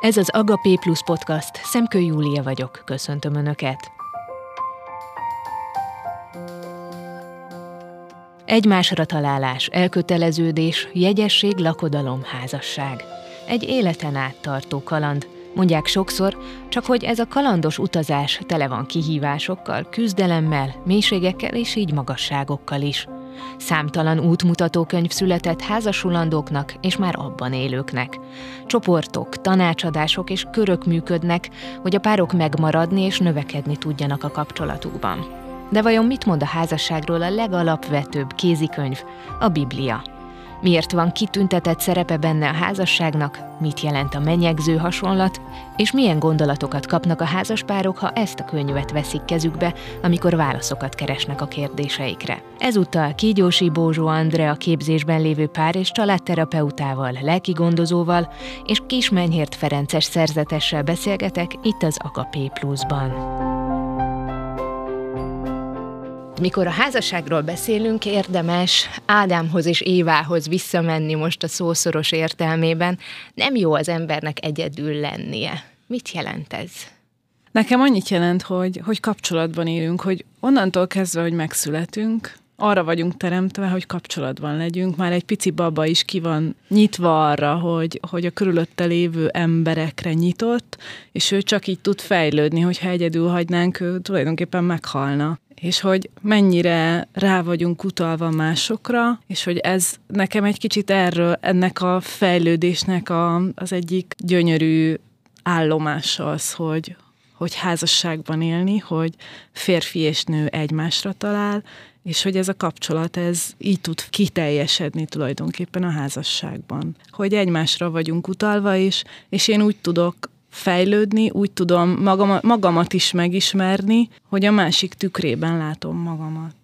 Ez az Agapé Plus Podcast. Szemkő Júlia vagyok. Köszöntöm Önöket. Egymásra találás, elköteleződés, jegyesség, lakodalom, házasság. Egy életen át tartó kaland. Mondják sokszor, csak hogy ez a kalandos utazás tele van kihívásokkal, küzdelemmel, mélységekkel és így magasságokkal is – Számtalan útmutató könyv született házasulandóknak és már abban élőknek. Csoportok, tanácsadások és körök működnek, hogy a párok megmaradni és növekedni tudjanak a kapcsolatukban. De vajon mit mond a házasságról a legalapvetőbb kézikönyv, a Biblia? Miért van kitüntetett szerepe benne a házasságnak, mit jelent a menyegző hasonlat, és milyen gondolatokat kapnak a házaspárok, ha ezt a könyvet veszik kezükbe, amikor válaszokat keresnek a kérdéseikre. Ezúttal Kígyósi Bózsó Andrea képzésben lévő pár és családterapeutával, lelkigondozóval és Kismenyhért Ferences szerzetessel beszélgetek itt az Akapé Plus-ban. Mikor a házasságról beszélünk, érdemes Ádámhoz és Évához visszamenni most a szószoros értelmében. Nem jó az embernek egyedül lennie. Mit jelent ez? Nekem annyit jelent, hogy, hogy kapcsolatban élünk, hogy onnantól kezdve, hogy megszületünk, arra vagyunk teremtve, hogy kapcsolatban legyünk. Már egy pici baba is ki van nyitva arra, hogy, hogy a körülötte lévő emberekre nyitott, és ő csak így tud fejlődni, hogyha egyedül hagynánk, ő tulajdonképpen meghalna és hogy mennyire rá vagyunk utalva másokra, és hogy ez nekem egy kicsit erről, ennek a fejlődésnek a, az egyik gyönyörű állomása az, hogy, hogy házasságban élni, hogy férfi és nő egymásra talál, és hogy ez a kapcsolat, ez így tud kiteljesedni tulajdonképpen a házasságban. Hogy egymásra vagyunk utalva is, és én úgy tudok fejlődni, úgy tudom magamat, magamat is megismerni, hogy a másik tükrében látom magamat.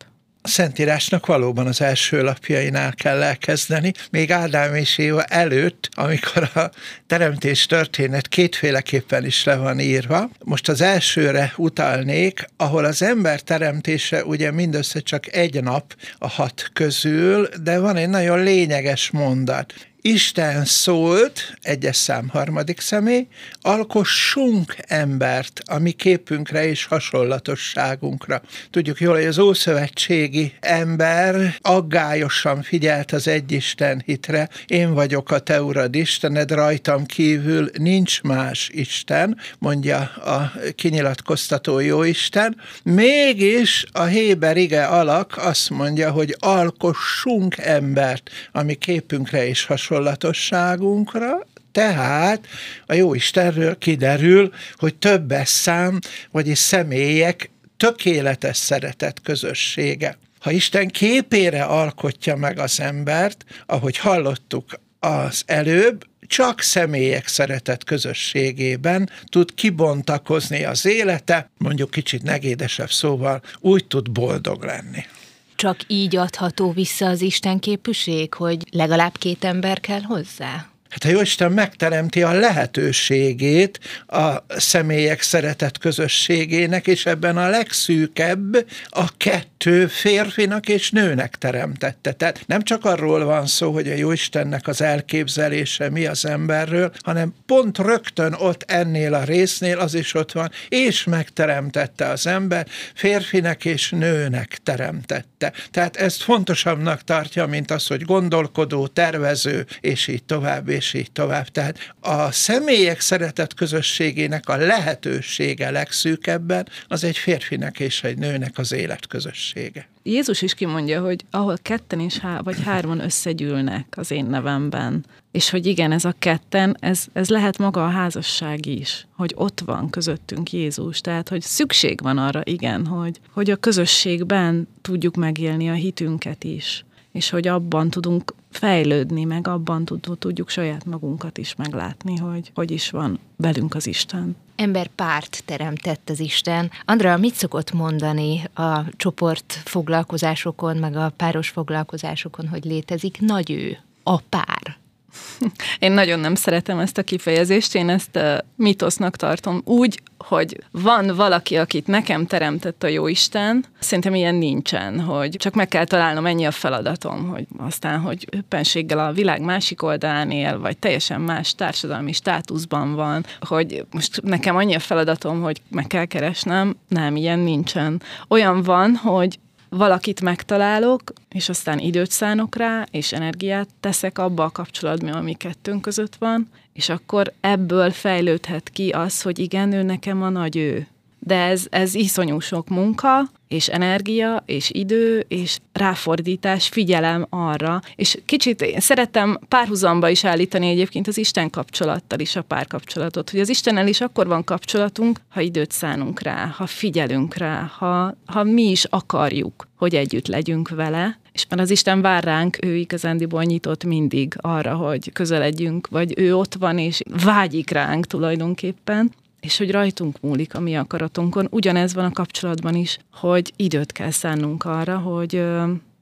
A Szentírásnak valóban az első lapjainál kell elkezdeni, még Ádám és Éva előtt, amikor a teremtés történet kétféleképpen is le van írva. Most az elsőre utalnék, ahol az ember teremtése ugye mindössze csak egy nap a hat közül, de van egy nagyon lényeges mondat. Isten szólt, egyes szám harmadik személy, alkossunk embert a mi képünkre és hasonlatosságunkra. Tudjuk jól, hogy az ószövetségi ember aggályosan figyelt az egyisten hitre, én vagyok a te urad Istened, rajtam kívül nincs más Isten, mondja a kinyilatkoztató Jóisten. Mégis a Héber ige alak azt mondja, hogy alkossunk embert a mi képünkre és hasonlatosságunkra hasonlatosságunkra, tehát a jó Istenről kiderül, hogy többes szám, vagyis személyek tökéletes szeretet közössége. Ha Isten képére alkotja meg az embert, ahogy hallottuk az előbb, csak személyek szeretet közösségében tud kibontakozni az élete, mondjuk kicsit negédesebb szóval, úgy tud boldog lenni csak így adható vissza az Isten képűség, hogy legalább két ember kell hozzá? Hát a Jóisten megteremti a lehetőségét a személyek szeretet közösségének, és ebben a legszűkebb a kettő férfinak és nőnek teremtette. Tehát nem csak arról van szó, hogy a Jóistennek az elképzelése mi az emberről, hanem pont rögtön ott ennél a résznél az is ott van, és megteremtette az ember, férfinek és nőnek teremtette. Tehát ezt fontosabbnak tartja, mint az, hogy gondolkodó, tervező, és így tovább, és így tovább. Tehát a személyek szeretet közösségének a lehetősége legszűkebben az egy férfinek és egy nőnek az életközössége. Jézus is kimondja, hogy ahol ketten is há- vagy hárman összegyűlnek az én nevemben, és hogy igen, ez a ketten, ez, ez lehet maga a házasság is, hogy ott van közöttünk Jézus, tehát hogy szükség van arra, igen, hogy, hogy a közösségben tudjuk megélni a hitünket is és hogy abban tudunk fejlődni, meg abban tudjuk saját magunkat is meglátni, hogy hogy is van velünk az Isten. Ember párt teremtett az Isten. Andra, mit szokott mondani a csoport foglalkozásokon, meg a páros foglalkozásokon, hogy létezik nagy ő, a pár? Én nagyon nem szeretem ezt a kifejezést, én ezt a mitosznak tartom. Úgy, hogy van valaki, akit nekem teremtett a jóisten, szerintem ilyen nincsen, hogy csak meg kell találnom ennyi a feladatom, hogy aztán, hogy éppenséggel a világ másik oldalán él, vagy teljesen más társadalmi státuszban van, hogy most nekem annyi a feladatom, hogy meg kell keresnem, nem, ilyen nincsen. Olyan van, hogy valakit megtalálok, és aztán időt szánok rá, és energiát teszek abba a kapcsolatban, ami kettőnk között van, és akkor ebből fejlődhet ki az, hogy igen, ő nekem a nagy ő de ez, ez iszonyú sok munka, és energia, és idő, és ráfordítás, figyelem arra, és kicsit én szeretem párhuzamba is állítani egyébként az Isten kapcsolattal is a párkapcsolatot, hogy az Istennel is akkor van kapcsolatunk, ha időt szánunk rá, ha figyelünk rá, ha, ha mi is akarjuk, hogy együtt legyünk vele, és mert az Isten vár ránk, ő igazándiból nyitott mindig arra, hogy közeledjünk, vagy ő ott van, és vágyik ránk tulajdonképpen, és hogy rajtunk múlik a mi akaratunkon. Ugyanez van a kapcsolatban is, hogy időt kell szánnunk arra, hogy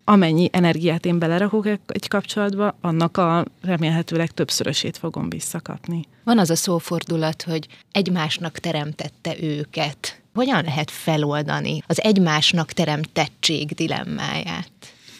amennyi energiát én belerakok egy kapcsolatba, annak a remélhetőleg többszörösét fogom visszakapni. Van az a szófordulat, hogy egymásnak teremtette őket. Hogyan lehet feloldani az egymásnak teremtettség dilemmáját?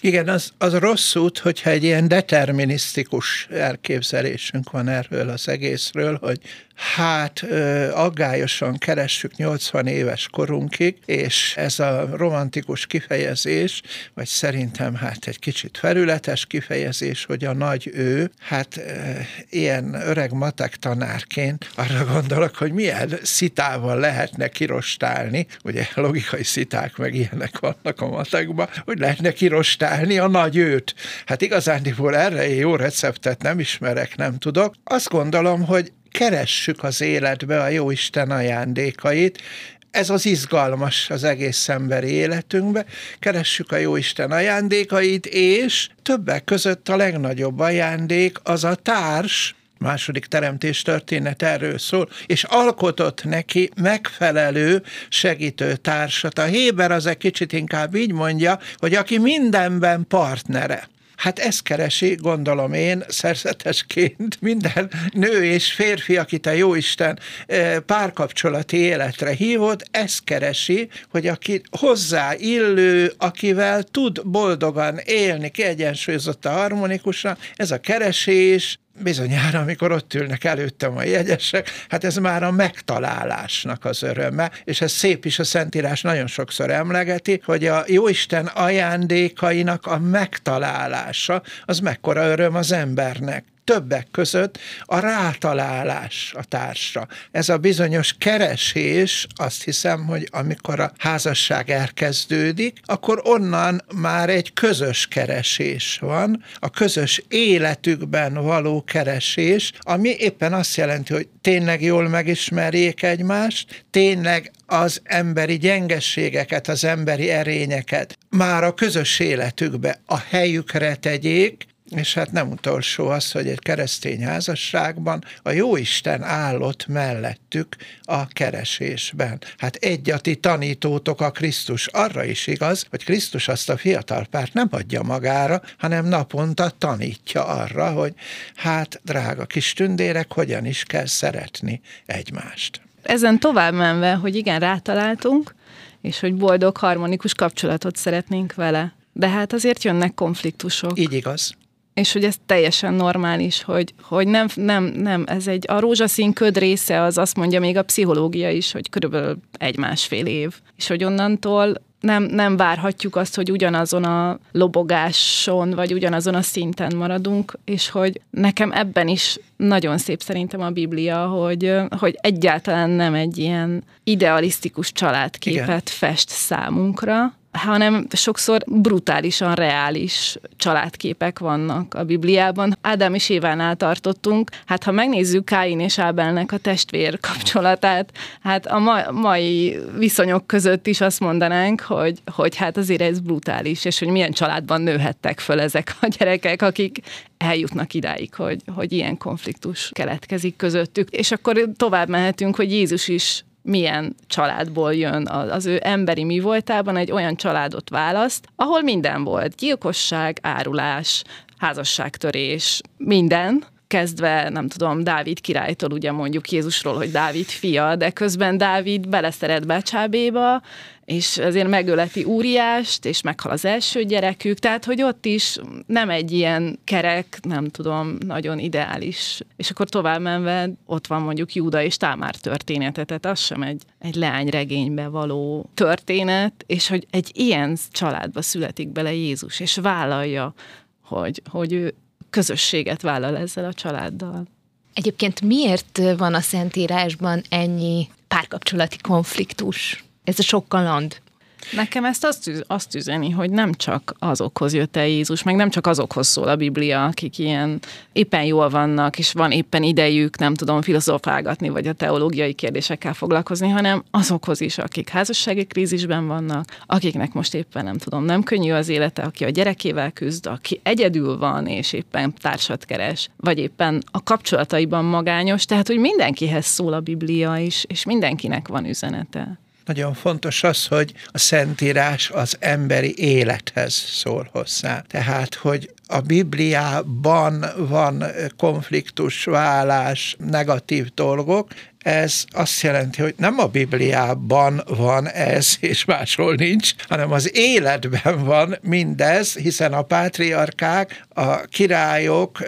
Igen, az, az rossz út, hogyha egy ilyen determinisztikus elképzelésünk van erről az egészről, hogy hát aggályosan keressük 80 éves korunkig, és ez a romantikus kifejezés, vagy szerintem hát egy kicsit felületes kifejezés, hogy a nagy ő, hát ilyen öreg matek tanárként arra gondolok, hogy milyen szitával lehetne kirostálni, ugye logikai sziták meg ilyenek vannak a matekban, hogy lehetne kirostálni a nagy őt. Hát igazándiból erre jó receptet nem ismerek, nem tudok. Azt gondolom, hogy keressük az életbe a Jóisten ajándékait, ez az izgalmas az egész emberi életünkbe, keressük a Jóisten ajándékait, és többek között a legnagyobb ajándék az a társ, második teremtés történet erről szól, és alkotott neki megfelelő segítő társat. A Héber az egy kicsit inkább így mondja, hogy aki mindenben partnere. Hát ezt keresi, gondolom én, szerzetesként minden nő és férfi, akit a Jóisten eh, párkapcsolati életre hívott, ezt keresi, hogy aki hozzá illő, akivel tud boldogan élni, kiegyensúlyozott a harmonikusan, ez a keresés, bizonyára, amikor ott ülnek előttem a jegyesek, hát ez már a megtalálásnak az öröme, és ez szép is a Szentírás nagyon sokszor emlegeti, hogy a Jóisten ajándékainak a megtalálása, az mekkora öröm az embernek többek között a rátalálás a társra. Ez a bizonyos keresés, azt hiszem, hogy amikor a házasság elkezdődik, akkor onnan már egy közös keresés van, a közös életükben való keresés, ami éppen azt jelenti, hogy tényleg jól megismerjék egymást, tényleg az emberi gyengességeket, az emberi erényeket már a közös életükbe a helyükre tegyék, és hát nem utolsó az, hogy egy keresztény házasságban a Jóisten állott mellettük a keresésben. Hát egy a ti tanítótok a Krisztus arra is igaz, hogy Krisztus azt a fiatal párt nem adja magára, hanem naponta tanítja arra, hogy hát drága kis tündérek, hogyan is kell szeretni egymást. Ezen tovább menve, hogy igen, rátaláltunk, és hogy boldog, harmonikus kapcsolatot szeretnénk vele. De hát azért jönnek konfliktusok. Így igaz és hogy ez teljesen normális, hogy, hogy nem, nem, nem, ez egy, a rózsaszín köd része az azt mondja még a pszichológia is, hogy körülbelül egy-másfél év. És hogy onnantól nem, nem várhatjuk azt, hogy ugyanazon a lobogáson, vagy ugyanazon a szinten maradunk, és hogy nekem ebben is nagyon szép szerintem a Biblia, hogy, hogy egyáltalán nem egy ilyen idealisztikus családképet Igen. fest számunkra, hanem sokszor brutálisan reális családképek vannak a Bibliában. Ádám és Évánál tartottunk, hát ha megnézzük Káin és Ábelnek a testvér kapcsolatát, hát a ma- mai viszonyok között is azt mondanánk, hogy, hogy hát azért ez brutális, és hogy milyen családban nőhettek föl ezek a gyerekek, akik eljutnak idáig, hogy, hogy ilyen konfliktus keletkezik közöttük. És akkor tovább mehetünk, hogy Jézus is milyen családból jön az ő emberi mi voltában, egy olyan családot választ, ahol minden volt. Gyilkosság, árulás, házasságtörés, minden, kezdve, nem tudom, Dávid királytól ugye mondjuk Jézusról, hogy Dávid fia, de közben Dávid beleszeret Becsábéba, és azért megöleti Úriást, és meghal az első gyerekük, tehát hogy ott is nem egy ilyen kerek, nem tudom, nagyon ideális. És akkor tovább menve ott van mondjuk Júda és Támár története, tehát az sem egy, egy leányregénybe való történet, és hogy egy ilyen családba születik bele Jézus, és vállalja, hogy, hogy ő közösséget vállal ezzel a családdal. Egyébként miért van a Szentírásban ennyi párkapcsolati konfliktus? Ez a sok. Nekem ezt azt, azt üzeni, hogy nem csak azokhoz jött el Jézus, meg nem csak azokhoz szól a Biblia, akik ilyen éppen jól vannak, és van éppen idejük, nem tudom, filozofálgatni, vagy a teológiai kérdésekkel foglalkozni, hanem azokhoz is, akik házassági krízisben vannak, akiknek most éppen nem tudom, nem könnyű az élete, aki a gyerekével küzd, aki egyedül van, és éppen társat keres, vagy éppen a kapcsolataiban magányos, tehát, hogy mindenkihez szól a Biblia is, és mindenkinek van üzenete. Nagyon fontos az, hogy a Szentírás az emberi élethez szól hozzá. Tehát, hogy a Bibliában van konfliktus, vállás, negatív dolgok, ez azt jelenti, hogy nem a Bibliában van ez, és máshol nincs, hanem az életben van mindez, hiszen a pátriarkák, a királyok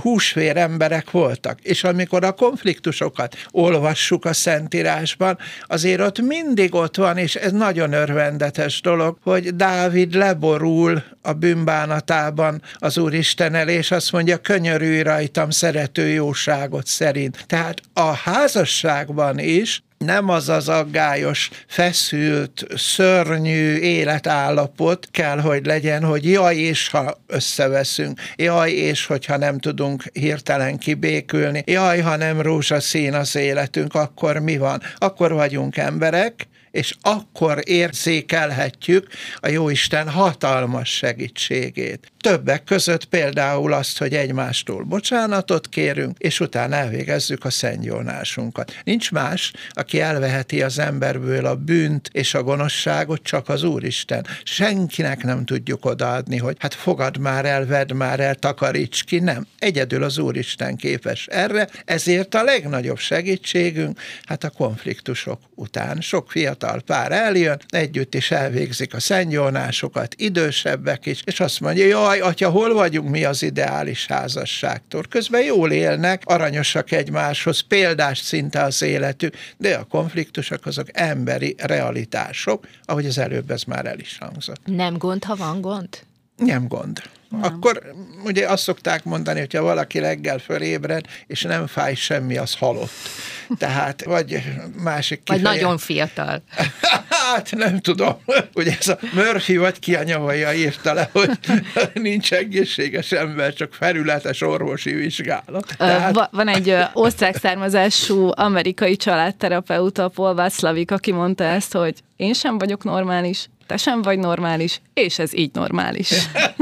húsvér emberek voltak. És amikor a konfliktusokat olvassuk a Szentírásban, azért ott mindig ott van, és ez nagyon örvendetes dolog, hogy Dávid leborul a bűnbánatában az Úristen elé, és azt mondja, könyörülj rajtam szerető jóságot szerint. Tehát a házas házasságban is nem az az aggályos, feszült, szörnyű életállapot kell, hogy legyen, hogy jaj, és ha összeveszünk, jaj, és hogyha nem tudunk hirtelen kibékülni, jaj, ha nem rózsaszín az életünk, akkor mi van? Akkor vagyunk emberek, és akkor érzékelhetjük a Jóisten hatalmas segítségét. Többek között például azt, hogy egymástól bocsánatot kérünk, és utána elvégezzük a szentgyónásunkat. Nincs más, aki elveheti az emberből a bűnt és a gonoszságot, csak az Úristen. Senkinek nem tudjuk odaadni, hogy hát fogad már el, vedd már el, takaríts ki, nem. Egyedül az Úristen képes erre, ezért a legnagyobb segítségünk, hát a konfliktusok után. Sok fiatal pár eljön, együtt is elvégzik a szentgyónásokat, idősebbek is, és azt mondja, jaj, atya, hol vagyunk mi az ideális házasságtól? Közben jól élnek, aranyosak egymáshoz, példás szinte az életük, de a konfliktusok azok emberi realitások, ahogy az előbb ez már el is hangzott. Nem gond, ha van gond? Nem gond. Nem. Akkor ugye azt szokták mondani, hogyha valaki reggel fölébred, és nem fáj semmi, az halott. Tehát, vagy másik kifeje... Vagy nagyon fiatal. Hát nem tudom, hogy ez a Murphy vagy ki a nyavaja írta le, hogy nincs egészséges ember, csak felületes orvosi vizsgálat. Tehát... Van egy osztrák származású amerikai családterapeuta, Paul Václavik, aki mondta ezt, hogy én sem vagyok normális, te sem vagy normális, és ez így normális.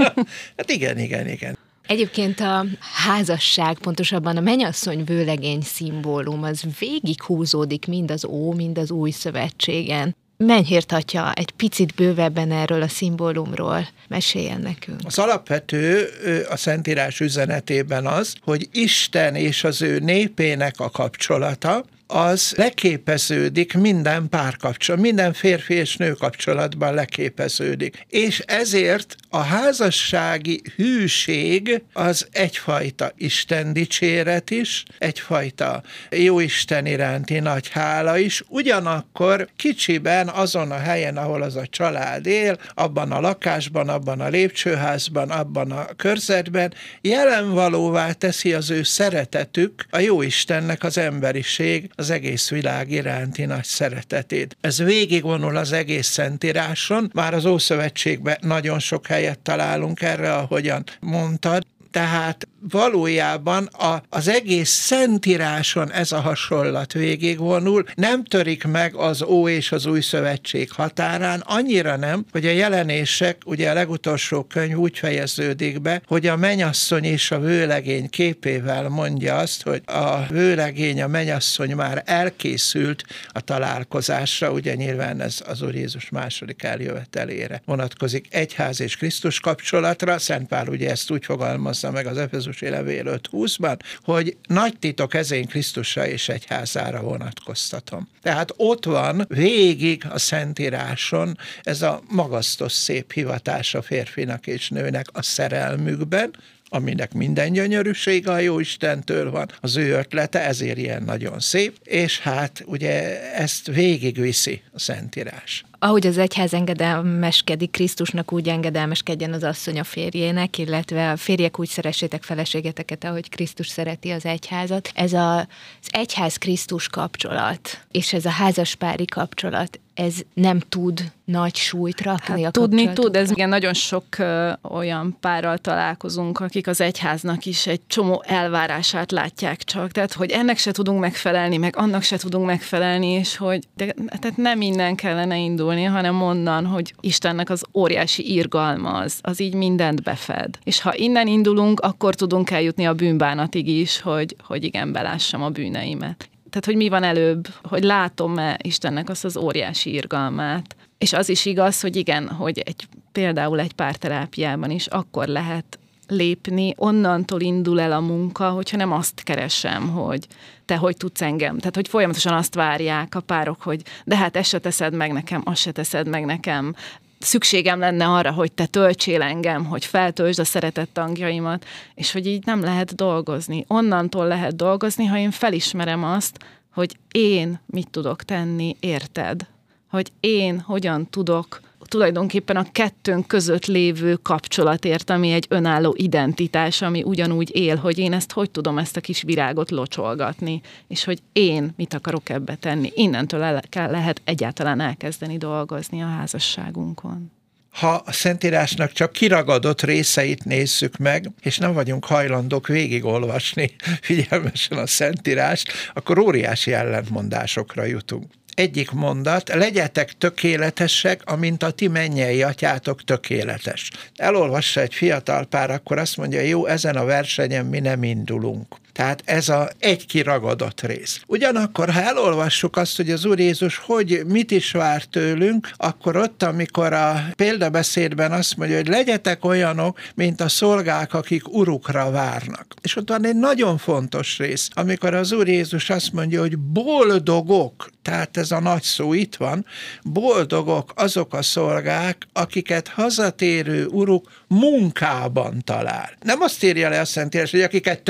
hát igen, igen, igen. Egyébként a házasság, pontosabban a menyasszony vőlegény szimbólum, az végig húzódik mind az Ó, mind az Új Szövetségen. Mennyhért atya egy picit bővebben erről a szimbólumról meséljen nekünk. Az alapvető a Szentírás üzenetében az, hogy Isten és az ő népének a kapcsolata, az leképeződik minden párkapcsolat, minden férfi és nő kapcsolatban leképeződik. És ezért a házassági hűség az egyfajta Isten dicséret is, egyfajta jó Isten iránti nagy hála is, ugyanakkor kicsiben azon a helyen, ahol az a család él, abban a lakásban, abban a lépcsőházban, abban a körzetben jelenvalóvá teszi az ő szeretetük, a jó Istennek az emberiség, az egész világ iránti nagy szeretetét. Ez végigvonul az egész Szentíráson, már az Ószövetségben nagyon sok helyet találunk erre, ahogyan mondtad, tehát valójában a, az egész szentíráson ez a hasonlat végigvonul, nem törik meg az Ó és az Új Szövetség határán, annyira nem, hogy a jelenések, ugye a legutolsó könyv úgy fejeződik be, hogy a menyasszony és a vőlegény képével mondja azt, hogy a vőlegény, a menyasszony már elkészült a találkozásra, ugye nyilván ez az Úr Jézus második eljövetelére vonatkozik. Egyház és Krisztus kapcsolatra, Szent Pál ugye ezt úgy fogalmaz fogalmazza meg az Efezusi Levél 5.20-ban, hogy nagy titok ezén Krisztusra és egyházára vonatkoztatom. Tehát ott van végig a Szentíráson ez a magasztos szép hivatás a férfinak és nőnek a szerelmükben, aminek minden gyönyörűsége a jó Istentől van, az ő ötlete, ezért ilyen nagyon szép, és hát ugye ezt végigviszi a Szentírás. Ahogy az egyház engedelmeskedik Krisztusnak, úgy engedelmeskedjen az asszony a férjének, illetve a férjek úgy szeressétek feleségeteket, ahogy Krisztus szereti az egyházat. Ez a, az egyház-Krisztus kapcsolat, és ez a házaspári kapcsolat, ez nem tud nagy súlyt rakni hát, a Tudni tud, ez igen, nagyon sok ö, olyan párral találkozunk, akik az egyháznak is egy csomó elvárását látják csak. Tehát, hogy ennek se tudunk megfelelni, meg annak se tudunk megfelelni, és hogy de, tehát nem innen kellene indulni, hanem onnan, hogy Istennek az óriási irgalma az, az így mindent befed. És ha innen indulunk, akkor tudunk eljutni a bűnbánatig is, hogy, hogy igen, belássam a bűneimet tehát hogy mi van előbb, hogy látom-e Istennek azt az óriási irgalmát. És az is igaz, hogy igen, hogy egy, például egy párterápiában is akkor lehet lépni, onnantól indul el a munka, hogyha nem azt keresem, hogy te hogy tudsz engem. Tehát, hogy folyamatosan azt várják a párok, hogy de hát ezt se teszed meg nekem, azt se teszed meg nekem, szükségem lenne arra, hogy te töltsél engem, hogy feltöltsd a szeretett tangjaimat, és hogy így nem lehet dolgozni. Onnantól lehet dolgozni, ha én felismerem azt, hogy én mit tudok tenni, érted? Hogy én hogyan tudok tulajdonképpen a kettőnk között lévő kapcsolatért, ami egy önálló identitás, ami ugyanúgy él, hogy én ezt hogy tudom ezt a kis virágot locsolgatni, és hogy én mit akarok ebbe tenni. Innentől el kell, lehet egyáltalán elkezdeni dolgozni a házasságunkon ha a Szentírásnak csak kiragadott részeit nézzük meg, és nem vagyunk hajlandók végigolvasni figyelmesen a Szentírást, akkor óriási ellentmondásokra jutunk egyik mondat, legyetek tökéletesek, amint a ti mennyei atyátok tökéletes. Elolvassa egy fiatal pár, akkor azt mondja, jó, ezen a versenyen mi nem indulunk. Tehát ez a egy kiragadott rész. Ugyanakkor, ha elolvassuk azt, hogy az Úr Jézus hogy mit is vár tőlünk, akkor ott, amikor a példabeszédben azt mondja, hogy legyetek olyanok, mint a szolgák, akik urukra várnak. És ott van egy nagyon fontos rész, amikor az Úr Jézus azt mondja, hogy boldogok, tehát ez a nagy szó itt van, boldogok azok a szolgák, akiket hazatérő uruk munkában talál. Nem azt írja le a Szentírás, hogy akiket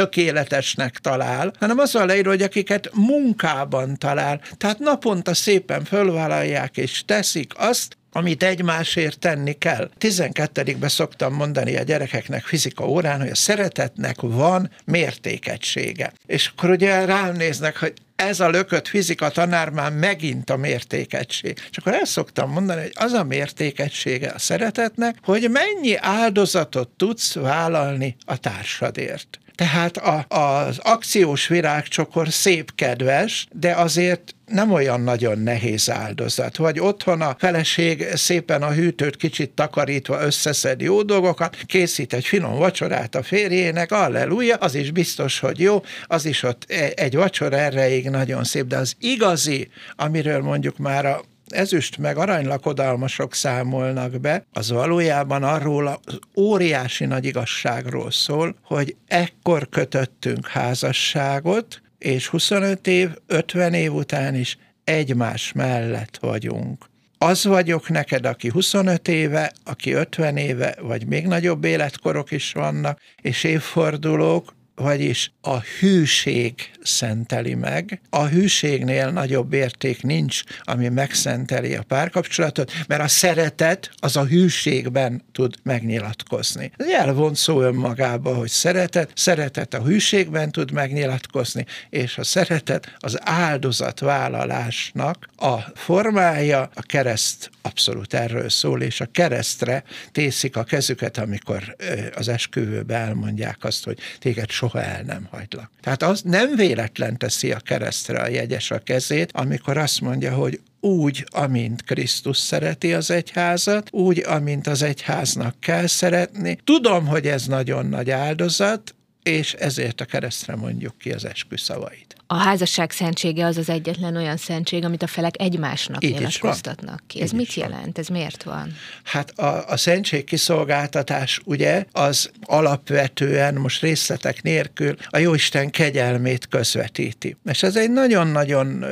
tökéletesnek talál, hanem az a leíró, hogy akiket munkában talál. Tehát naponta szépen fölvállalják és teszik azt, amit egymásért tenni kell. 12 szoktam mondani a gyerekeknek fizika órán, hogy a szeretetnek van mértékegysége. És akkor ugye rám néznek, hogy ez a lökött fizika tanár már megint a mértékegység. És akkor el szoktam mondani, hogy az a mértékegysége a szeretetnek, hogy mennyi áldozatot tudsz vállalni a társadért. Tehát a, az akciós virágcsokor szép kedves, de azért nem olyan nagyon nehéz áldozat. Vagy otthon a feleség szépen a hűtőt kicsit takarítva összeszed jó dolgokat, készít egy finom vacsorát a férjének, alleluja, az is biztos, hogy jó, az is ott e, egy vacsora erreig nagyon szép, de az igazi, amiről mondjuk már a ezüst meg aranylakodalmasok számolnak be, az valójában arról az óriási nagy igazságról szól, hogy ekkor kötöttünk házasságot, és 25 év, 50 év után is egymás mellett vagyunk. Az vagyok neked, aki 25 éve, aki 50 éve, vagy még nagyobb életkorok is vannak, és évfordulók, vagyis a hűség szenteli meg. A hűségnél nagyobb érték nincs, ami megszenteli a párkapcsolatot, mert a szeretet az a hűségben tud megnyilatkozni. Ez elvont szó önmagába, hogy szeretet, szeretet a hűségben tud megnyilatkozni, és a szeretet az áldozatvállalásnak a formája, a kereszt abszolút erről szól, és a keresztre tészik a kezüket, amikor az esküvőbe elmondják azt, hogy téged soha el nem hagylak. Tehát az nem véletlen teszi a keresztre a jegyes a kezét, amikor azt mondja, hogy úgy, amint Krisztus szereti az egyházat, úgy, amint az egyháznak kell szeretni. Tudom, hogy ez nagyon nagy áldozat, és ezért a keresztre mondjuk ki az esküszavait. A házasság szentsége az az egyetlen olyan szentség, amit a felek egymásnak Így nyilatkoztatnak ki. Ez Így mit jelent? Ez miért van? Hát a, a szentség kiszolgáltatás ugye az alapvetően most részletek nélkül a Jóisten kegyelmét közvetíti. És ez egy nagyon-nagyon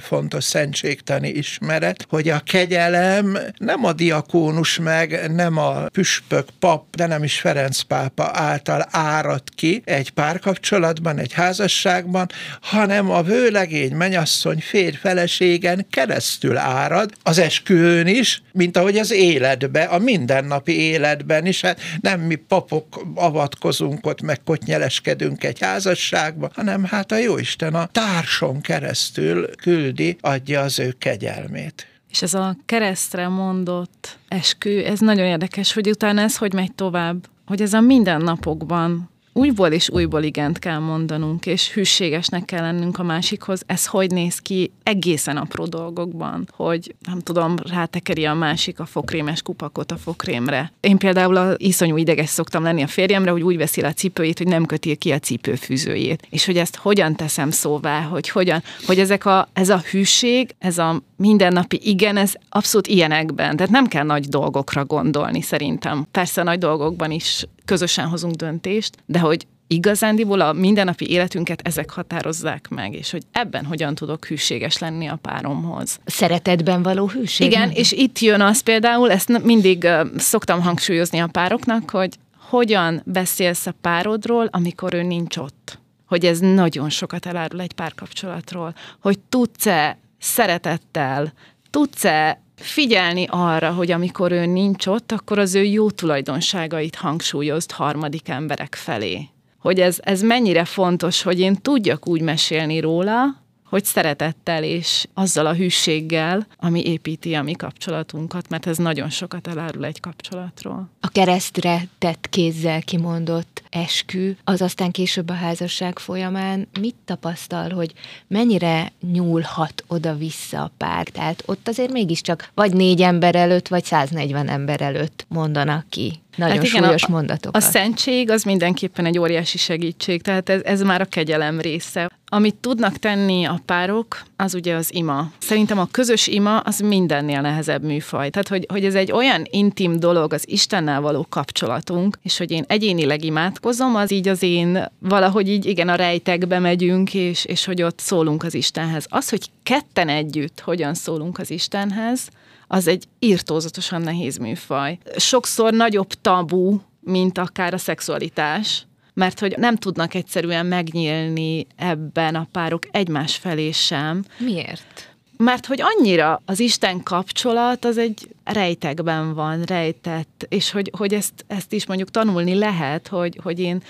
fontos szentségtani ismeret, hogy a kegyelem nem a diakónus meg, nem a püspök, pap, de nem is Ferenc pápa által árad ki egy párkapcsolatban, egy házasságban, hanem a vőlegény, menyasszony, férj, feleségen keresztül árad, az esküvőn is, mint ahogy az életbe, a mindennapi életben is, hát nem mi papok avatkozunk ott, meg kotnyeleskedünk egy házasságba, hanem hát a Jóisten a társon keresztül küldi, adja az ő kegyelmét. És ez a keresztre mondott eskü, ez nagyon érdekes, hogy utána ez hogy megy tovább, hogy ez a mindennapokban újból és újból igent kell mondanunk, és hűségesnek kell lennünk a másikhoz. Ez hogy néz ki egészen apró dolgokban, hogy nem tudom, rátekeri a másik a fokrémes kupakot a fokrémre. Én például a iszonyú ideges szoktam lenni a férjemre, hogy úgy veszi a cipőjét, hogy nem köti ki a cipőfűzőjét. És hogy ezt hogyan teszem szóvá, hogy hogyan, hogy ezek a, ez a hűség, ez a mindennapi igen, ez abszolút ilyenekben. Tehát nem kell nagy dolgokra gondolni szerintem. Persze nagy dolgokban is közösen hozunk döntést, de hogy igazándiból a mindennapi életünket ezek határozzák meg, és hogy ebben hogyan tudok hűséges lenni a páromhoz. Szeretetben való hűség? Igen, és itt jön az például, ezt mindig szoktam hangsúlyozni a pároknak, hogy hogyan beszélsz a párodról, amikor ő nincs ott. Hogy ez nagyon sokat elárul egy párkapcsolatról. Hogy tudsz-e szeretettel, tudsz-e figyelni arra, hogy amikor ő nincs ott, akkor az ő jó tulajdonságait hangsúlyozd harmadik emberek felé. Hogy ez, ez mennyire fontos, hogy én tudjak úgy mesélni róla, hogy szeretettel és azzal a hűséggel, ami építi a mi kapcsolatunkat, mert ez nagyon sokat elárul egy kapcsolatról. A keresztre tett kézzel kimondott eskü, az aztán később a házasság folyamán mit tapasztal, hogy mennyire nyúlhat oda-vissza a pár? Tehát ott azért mégiscsak vagy négy ember előtt, vagy 140 ember előtt mondanak ki nagyon hát igen, súlyos a, mondatokat. A szentség az mindenképpen egy óriási segítség, tehát ez, ez már a kegyelem része. Amit tudnak tenni a párok, az ugye az ima. Szerintem a közös ima az mindennél nehezebb műfaj. Tehát, hogy, hogy ez egy olyan intim dolog az Istennel való kapcsolatunk, és hogy én egyénileg imádkozom, az így az én valahogy így igen a rejtekbe megyünk, és, és hogy ott szólunk az Istenhez. Az, hogy ketten együtt hogyan szólunk az Istenhez, az egy írtózatosan nehéz műfaj. Sokszor nagyobb tabu, mint akár a szexualitás, mert hogy nem tudnak egyszerűen megnyílni ebben a párok egymás felé sem. Miért? Mert hogy annyira az Isten kapcsolat az egy rejtekben van, rejtett, és hogy, hogy ezt, ezt is mondjuk tanulni lehet, hogy, hogy én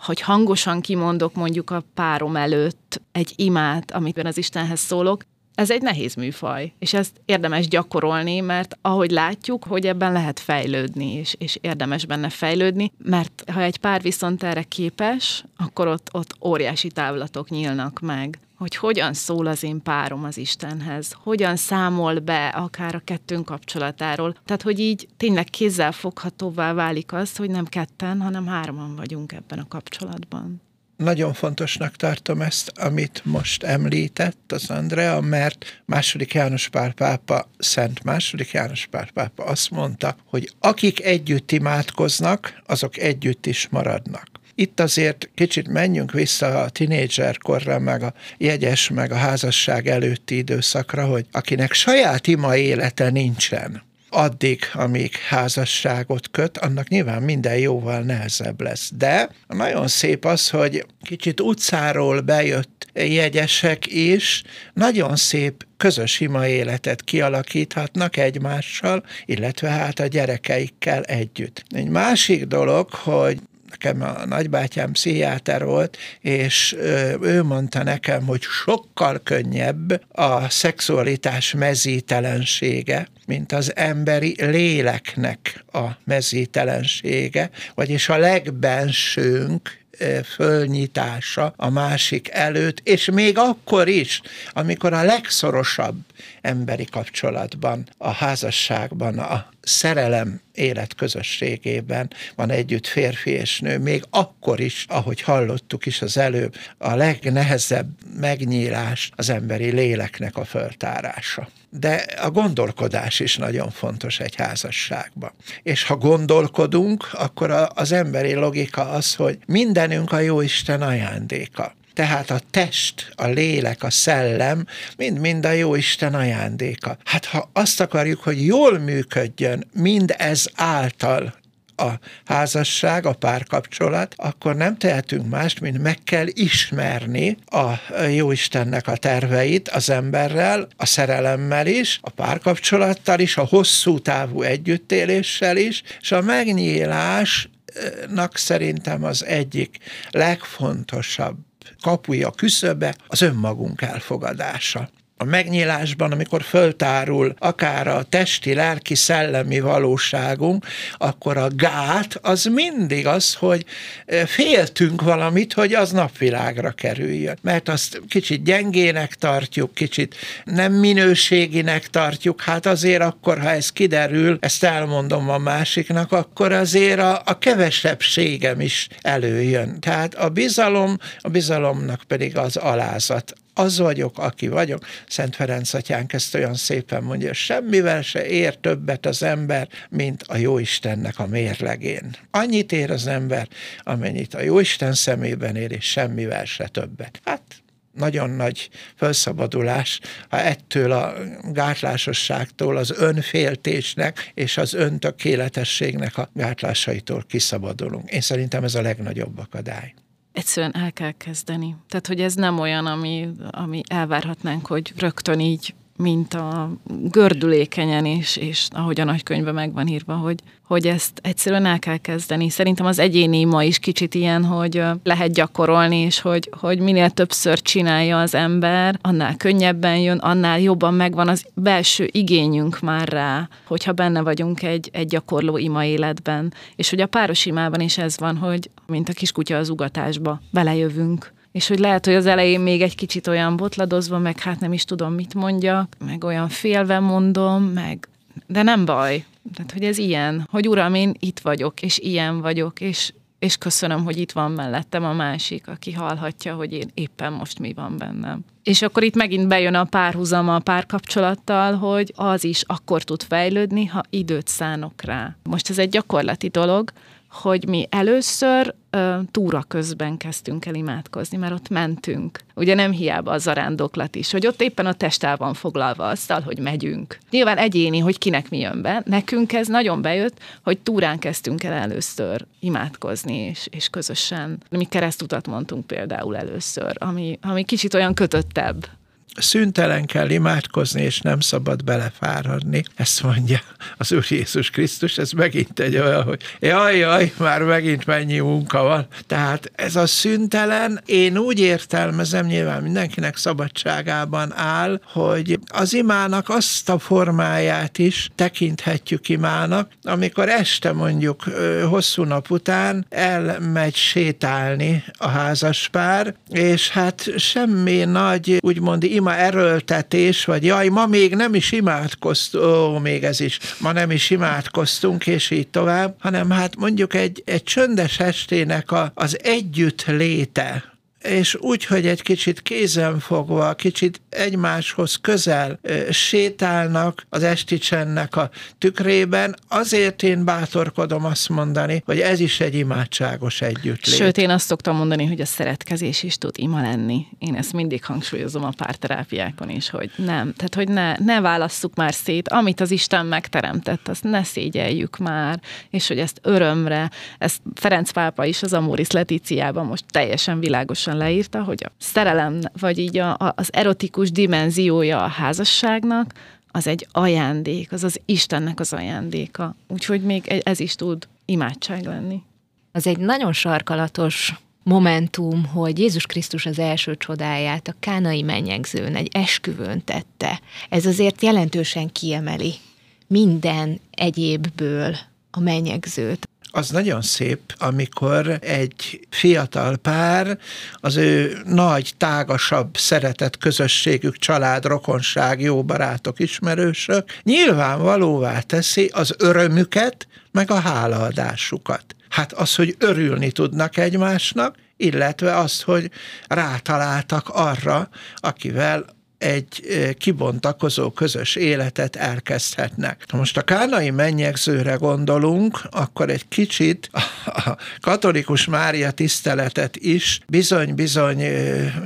hogy hangosan kimondok mondjuk a párom előtt egy imát, amiben az Istenhez szólok, ez egy nehéz műfaj, és ezt érdemes gyakorolni, mert ahogy látjuk, hogy ebben lehet fejlődni, és, és érdemes benne fejlődni, mert ha egy pár viszont erre képes, akkor ott, ott óriási távlatok nyílnak meg hogy hogyan szól az én párom az Istenhez, hogyan számol be akár a kettőnk kapcsolatáról. Tehát, hogy így tényleg kézzel foghatóvá válik az, hogy nem ketten, hanem hárman vagyunk ebben a kapcsolatban nagyon fontosnak tartom ezt, amit most említett az Andrea, mert második János Pál pápa, Szent második János Pál pápa azt mondta, hogy akik együtt imádkoznak, azok együtt is maradnak. Itt azért kicsit menjünk vissza a tinédzserkorra, meg a jegyes, meg a házasság előtti időszakra, hogy akinek saját ima élete nincsen, addig, amíg házasságot köt, annak nyilván minden jóval nehezebb lesz. De nagyon szép az, hogy kicsit utcáról bejött jegyesek is nagyon szép közös ima életet kialakíthatnak egymással, illetve hát a gyerekeikkel együtt. Egy másik dolog, hogy nekem a nagybátyám pszichiáter volt, és ő mondta nekem, hogy sokkal könnyebb a szexualitás mezítelensége, mint az emberi léleknek a mezítelensége, vagyis a legbensőnk fölnyitása a másik előtt, és még akkor is, amikor a legszorosabb emberi kapcsolatban, a házasságban, a szerelem életközösségében van együtt férfi és nő, még akkor is, ahogy hallottuk is az előbb, a legnehezebb megnyílás az emberi léleknek a föltárása. De a gondolkodás is nagyon fontos egy házasságban. És ha gondolkodunk, akkor az emberi logika az, hogy mindenünk a Jóisten ajándéka. Tehát a test, a lélek, a szellem mind-mind a jó Isten ajándéka. Hát ha azt akarjuk, hogy jól működjön mind ez által a házasság, a párkapcsolat, akkor nem tehetünk mást, mint meg kell ismerni a Jóistennek a terveit az emberrel, a szerelemmel is, a párkapcsolattal is, a hosszú távú együttéléssel is, és a megnyílásnak szerintem az egyik legfontosabb kapuja, küszöbe az önmagunk elfogadása a megnyílásban, amikor föltárul akár a testi, lelki, szellemi valóságunk, akkor a gát az mindig az, hogy féltünk valamit, hogy az napvilágra kerüljön. Mert azt kicsit gyengének tartjuk, kicsit nem minőséginek tartjuk, hát azért akkor, ha ez kiderül, ezt elmondom a másiknak, akkor azért a, a kevesebbségem is előjön. Tehát a bizalom, a bizalomnak pedig az alázat az vagyok, aki vagyok. Szent Ferenc atyánk ezt olyan szépen mondja, semmivel se ér többet az ember, mint a Jóistennek a mérlegén. Annyit ér az ember, amennyit a Jóisten szemében ér, és semmivel se többet. Hát nagyon nagy felszabadulás, ha ettől a gátlásosságtól, az önféltésnek és az öntökéletességnek a gátlásaitól kiszabadulunk. Én szerintem ez a legnagyobb akadály egyszerűen el kell kezdeni. Tehát, hogy ez nem olyan, ami, ami elvárhatnánk, hogy rögtön így mint a gördülékenyen is, és ahogy a nagykönyvben meg van írva, hogy, hogy ezt egyszerűen el kell kezdeni. Szerintem az egyéni ma is kicsit ilyen, hogy lehet gyakorolni, és hogy, hogy minél többször csinálja az ember, annál könnyebben jön, annál jobban megvan az belső igényünk már rá, hogyha benne vagyunk egy, egy gyakorló ima életben. És hogy a páros imában is ez van, hogy mint a kiskutya az ugatásba, belejövünk és hogy lehet, hogy az elején még egy kicsit olyan botladozva, meg hát nem is tudom, mit mondjak, meg olyan félve mondom, meg de nem baj. Tehát, hogy ez ilyen, hogy uram, én itt vagyok, és ilyen vagyok, és, és köszönöm, hogy itt van mellettem a másik, aki hallhatja, hogy én éppen most mi van bennem. És akkor itt megint bejön a párhuzam a párkapcsolattal, hogy az is akkor tud fejlődni, ha időt szánok rá. Most ez egy gyakorlati dolog, hogy mi először uh, túra közben kezdtünk el imádkozni, mert ott mentünk. Ugye nem hiába a zarándoklat is, hogy ott éppen a test el van foglalva azzal, hogy megyünk. Nyilván egyéni, hogy kinek mi jön be. Nekünk ez nagyon bejött, hogy túrán kezdtünk el először imádkozni, és, és közösen. Mi keresztutat mondtunk például először, ami, ami kicsit olyan kötöttebb szüntelen kell imádkozni, és nem szabad belefáradni. Ezt mondja az Úr Jézus Krisztus, ez megint egy olyan, hogy jaj, jaj, már megint mennyi munka van. Tehát ez a szüntelen, én úgy értelmezem, nyilván mindenkinek szabadságában áll, hogy az imának azt a formáját is tekinthetjük imának, amikor este mondjuk hosszú nap után elmegy sétálni a házaspár, és hát semmi nagy, úgymond ima erőltetés, vagy jaj, ma még nem is imádkoztunk, ó, még ez is, ma nem is imádkoztunk, és így tovább, hanem hát mondjuk egy, egy csöndes estének a, az együtt léte, és úgy, hogy egy kicsit kézenfogva, kicsit egymáshoz közel sétálnak az esti csendnek a tükrében, azért én bátorkodom azt mondani, hogy ez is egy imádságos együttlét. Sőt, én azt szoktam mondani, hogy a szeretkezés is tud ima lenni. Én ezt mindig hangsúlyozom a párterápiákon is, hogy nem. Tehát, hogy ne, ne válasszuk már szét, amit az Isten megteremtett, azt ne szégyeljük már, és hogy ezt örömre, ezt Ferenc pápa is az Amoris Letíciában most teljesen világosan pontosan leírta, hogy a szerelem, vagy így a, a, az erotikus dimenziója a házasságnak, az egy ajándék, az az Istennek az ajándéka. Úgyhogy még ez is tud imádság lenni. Az egy nagyon sarkalatos momentum, hogy Jézus Krisztus az első csodáját a kánai mennyegzőn, egy esküvőn tette. Ez azért jelentősen kiemeli minden egyébből a mennyegzőt az nagyon szép, amikor egy fiatal pár az ő nagy, tágasabb szeretett közösségük, család, rokonság, jó barátok, ismerősök nyilvánvalóvá teszi az örömüket, meg a hálaadásukat. Hát az, hogy örülni tudnak egymásnak, illetve azt, hogy rátaláltak arra, akivel egy kibontakozó közös életet elkezdhetnek. Ha most a kánai mennyegzőre gondolunk, akkor egy kicsit a katolikus Mária tiszteletet is bizony-bizony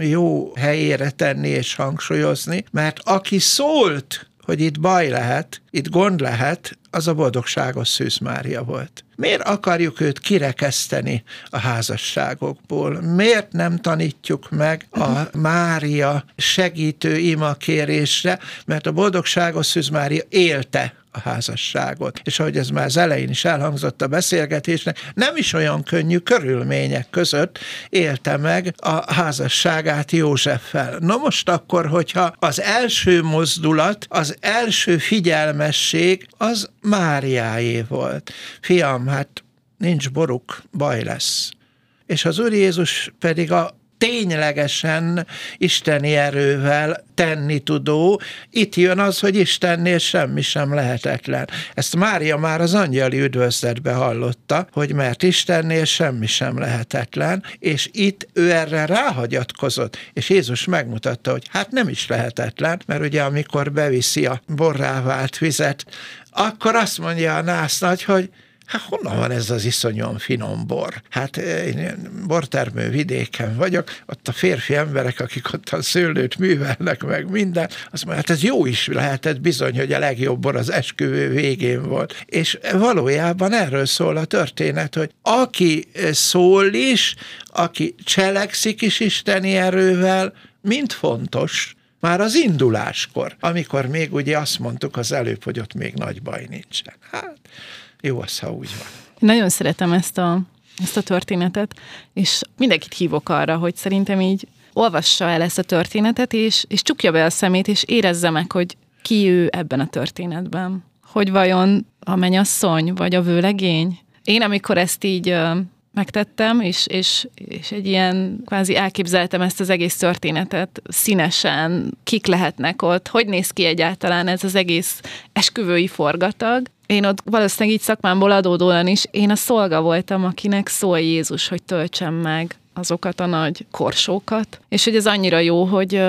jó helyére tenni és hangsúlyozni, mert aki szólt hogy itt baj lehet, itt gond lehet, az a boldogságos Szűz Mária volt. Miért akarjuk őt kirekeszteni a házasságokból? Miért nem tanítjuk meg a Mária segítő imakérésre? Mert a boldogságos Szűz Mária élte a házasságot. És ahogy ez már az elején is elhangzott a beszélgetésnek, nem is olyan könnyű körülmények között élte meg a házasságát Józseffel. Na most akkor, hogyha az első mozdulat, az első figyelmesség az Máriáé volt. Fiam, hát nincs boruk, baj lesz. És az Úr Jézus pedig a ténylegesen isteni erővel tenni tudó. Itt jön az, hogy Istennél semmi sem lehetetlen. Ezt Mária már az angyali üdvözletbe hallotta, hogy mert Istennél semmi sem lehetetlen, és itt ő erre ráhagyatkozott, és Jézus megmutatta, hogy hát nem is lehetetlen, mert ugye amikor beviszi a borrá vált vizet, akkor azt mondja a nász nagy, hogy Hát honnan van ez az iszonyan finom bor? Hát eh, én bortermő vidéken vagyok, ott a férfi emberek, akik ott a szőlőt művelnek meg minden, azt mondja, hát ez jó is lehetett bizony, hogy a legjobb bor az esküvő végén volt. És valójában erről szól a történet, hogy aki szól is, aki cselekszik is isteni erővel, mind fontos, már az induláskor, amikor még ugye azt mondtuk az előbb, hogy ott még nagy baj nincsen. Hát jó az, ha úgy van. Nagyon szeretem ezt a, ezt a történetet, és mindenkit hívok arra, hogy szerintem így olvassa el ezt a történetet, és, és csukja be a szemét, és érezze meg, hogy ki ő ebben a történetben. Hogy vajon a menyasszony, vagy a vőlegény? Én, amikor ezt így megtettem, és, és, és egy ilyen kvázi elképzeltem ezt az egész történetet színesen, kik lehetnek ott, hogy néz ki egyáltalán ez az egész esküvői forgatag. Én ott valószínűleg így szakmámból adódóan is, én a szolga voltam, akinek szól Jézus, hogy töltsem meg azokat a nagy korsókat, és hogy ez annyira jó, hogy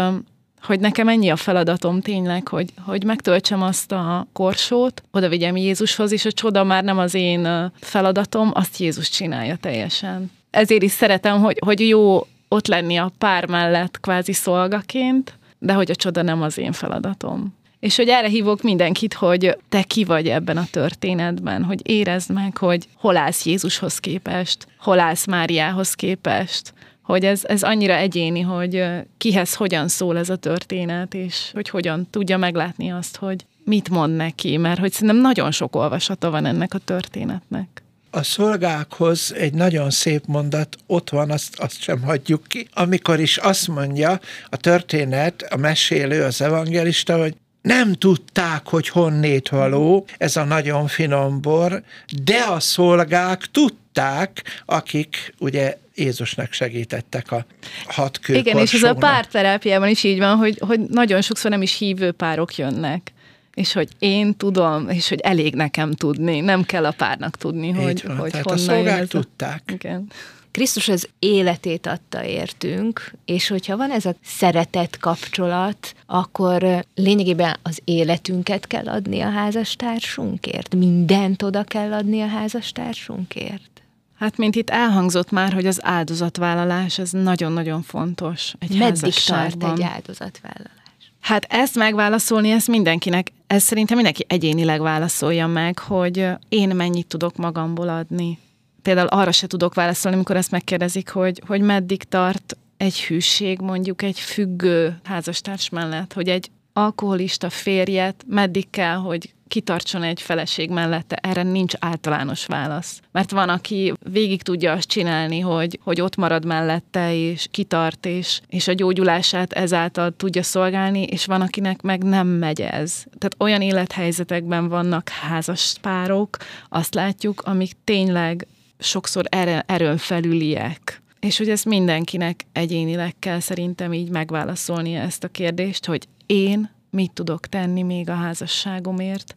hogy nekem ennyi a feladatom tényleg, hogy, hogy megtöltsem azt a korsót, oda vigyem Jézushoz, és a csoda már nem az én feladatom, azt Jézus csinálja teljesen. Ezért is szeretem, hogy, hogy jó ott lenni a pár mellett kvázi szolgaként, de hogy a csoda nem az én feladatom. És hogy erre hívok mindenkit, hogy te ki vagy ebben a történetben, hogy érezd meg, hogy hol állsz Jézushoz képest, hol állsz Máriához képest, hogy ez, ez annyira egyéni, hogy kihez hogyan szól ez a történet, és hogy hogyan tudja meglátni azt, hogy mit mond neki, mert hogy szerintem nagyon sok olvasata van ennek a történetnek. A szolgákhoz egy nagyon szép mondat ott van, azt, azt sem hagyjuk ki, amikor is azt mondja a történet, a mesélő, az evangelista, hogy nem tudták, hogy honnét való ez a nagyon finom bor, de a szolgák tudták, akik ugye Jézusnak segítettek a hat Igen, és ez a párterápiában is így van, hogy, hogy nagyon sokszor nem is hívő párok jönnek és hogy én tudom, és hogy elég nekem tudni, nem kell a párnak tudni, Így hogy, van, hogy tehát honnan a szolgák tudták. Igen. Krisztus az életét adta értünk, és hogyha van ez a szeretet kapcsolat, akkor lényegében az életünket kell adni a házastársunkért, mindent oda kell adni a házastársunkért. Hát, mint itt elhangzott már, hogy az áldozatvállalás, ez nagyon-nagyon fontos egy Meddig tart egy áldozatvállalás? Hát ezt megválaszolni, ezt mindenkinek, ez szerintem mindenki egyénileg válaszolja meg, hogy én mennyit tudok magamból adni. Például arra se tudok válaszolni, amikor ezt megkérdezik, hogy, hogy meddig tart egy hűség mondjuk egy függő házastárs mellett, hogy egy alkoholista férjet meddig kell, hogy kitartson egy feleség mellette, erre nincs általános válasz. Mert van, aki végig tudja azt csinálni, hogy, hogy ott marad mellette, és kitart, és, és a gyógyulását ezáltal tudja szolgálni, és van, akinek meg nem megy ez. Tehát olyan élethelyzetekben vannak házas párok, azt látjuk, amik tényleg sokszor erőn felüliek. És hogy ezt mindenkinek egyénileg kell szerintem így megválaszolni ezt a kérdést, hogy én mit tudok tenni még a házasságomért,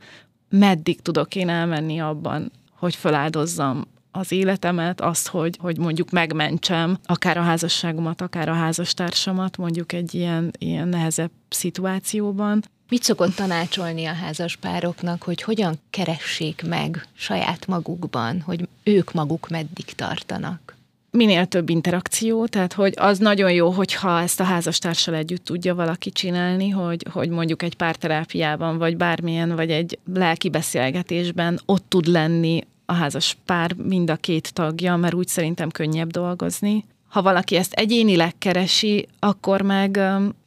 meddig tudok én elmenni abban, hogy feláldozzam az életemet, azt, hogy, hogy mondjuk megmentsem akár a házasságomat, akár a házastársamat, mondjuk egy ilyen, ilyen nehezebb szituációban. Mit szokott tanácsolni a házaspároknak, hogy hogyan keressék meg saját magukban, hogy ők maguk meddig tartanak? Minél több interakció, tehát hogy az nagyon jó, hogyha ezt a házastársal együtt tudja valaki csinálni, hogy, hogy mondjuk egy párterápiában, vagy bármilyen, vagy egy lelki beszélgetésben ott tud lenni a házas pár mind a két tagja, mert úgy szerintem könnyebb dolgozni. Ha valaki ezt egyénileg keresi, akkor meg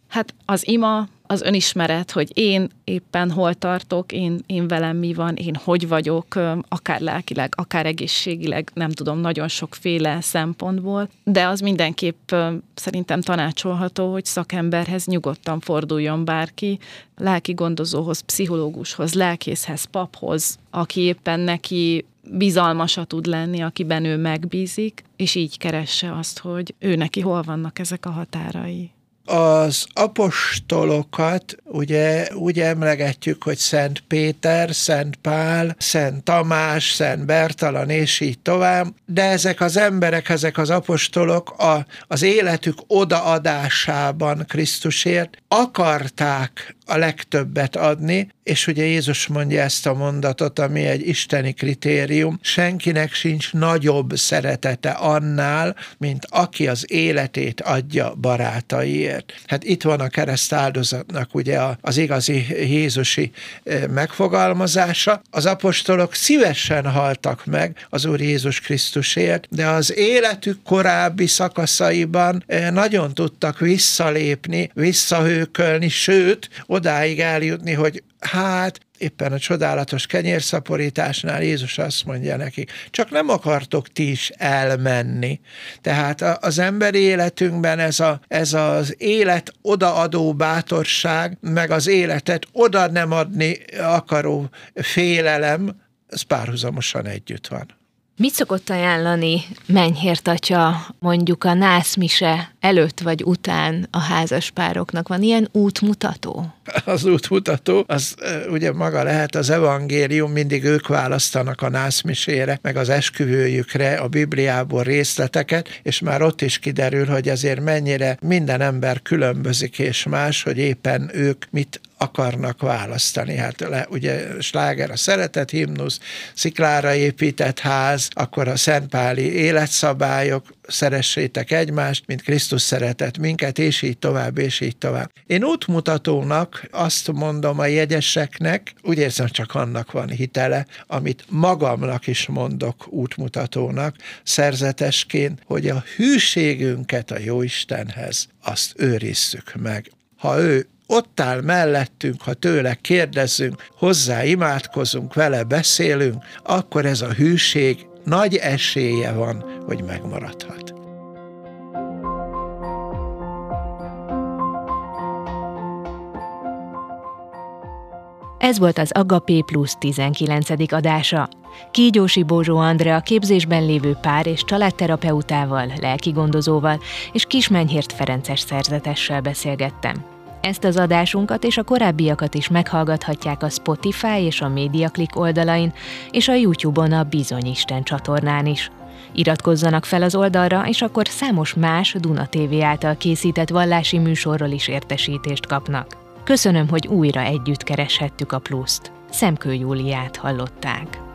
hát az ima, az önismeret, hogy én éppen hol tartok, én, én velem mi van, én hogy vagyok, akár lelkileg, akár egészségileg, nem tudom, nagyon sokféle szempontból, de az mindenképp szerintem tanácsolható, hogy szakemberhez nyugodtan forduljon bárki, lelki gondozóhoz, pszichológushoz, lelkészhez, paphoz, aki éppen neki bizalmasa tud lenni, akiben ő megbízik, és így keresse azt, hogy ő neki hol vannak ezek a határai az apostolokat ugye úgy emlegetjük, hogy Szent Péter, Szent Pál, Szent Tamás, Szent Bertalan, és így tovább, de ezek az emberek, ezek az apostolok a, az életük odaadásában Krisztusért akarták a legtöbbet adni, és ugye Jézus mondja ezt a mondatot, ami egy isteni kritérium, senkinek sincs nagyobb szeretete annál, mint aki az életét adja barátaiért. Hát itt van a kereszt áldozatnak ugye az igazi Jézusi eh, megfogalmazása. Az apostolok szívesen haltak meg az Úr Jézus Krisztusért, de az életük korábbi szakaszaiban eh, nagyon tudtak visszalépni, visszahőkölni, sőt, odáig eljutni, hogy hát éppen a csodálatos kenyérszaporításnál Jézus azt mondja nekik, csak nem akartok ti is elmenni. Tehát az emberi életünkben ez, a, ez az élet odaadó bátorság, meg az életet oda nem adni akaró félelem, ez párhuzamosan együtt van. Mit szokott ajánlani Menyhért atya mondjuk a nászmise előtt vagy után a házaspároknak? Van ilyen útmutató? Az útmutató, az ugye maga lehet az evangélium, mindig ők választanak a nászmisére, meg az esküvőjükre a Bibliából részleteket, és már ott is kiderül, hogy azért mennyire minden ember különbözik és más, hogy éppen ők mit akarnak választani. Hát le, ugye sláger a szeretet himnusz, sziklára épített ház, akkor a szentpáli életszabályok, szeressétek egymást, mint Krisztus szeretett minket, és így tovább, és így tovább. Én útmutatónak azt mondom a jegyeseknek, úgy érzem, csak annak van hitele, amit magamnak is mondok útmutatónak, szerzetesként, hogy a hűségünket a Jóistenhez azt őrizzük meg. Ha ő ott áll mellettünk, ha tőle kérdezzünk, hozzá imádkozunk, vele beszélünk, akkor ez a hűség nagy esélye van, hogy megmaradhat. Ez volt az Agapé Plus 19. adása. Kígyósi Bózsó Andrea képzésben lévő pár és családterapeutával, lelkigondozóval és Kismenyhért Ferences szerzetessel beszélgettem. Ezt az adásunkat és a korábbiakat is meghallgathatják a Spotify és a MediaClick oldalain, és a YouTube-on a Bizonyisten csatornán is. Iratkozzanak fel az oldalra, és akkor számos más Duna TV által készített vallási műsorról is értesítést kapnak. Köszönöm, hogy újra együtt kereshettük a pluszt. Szemkő Júliát hallották.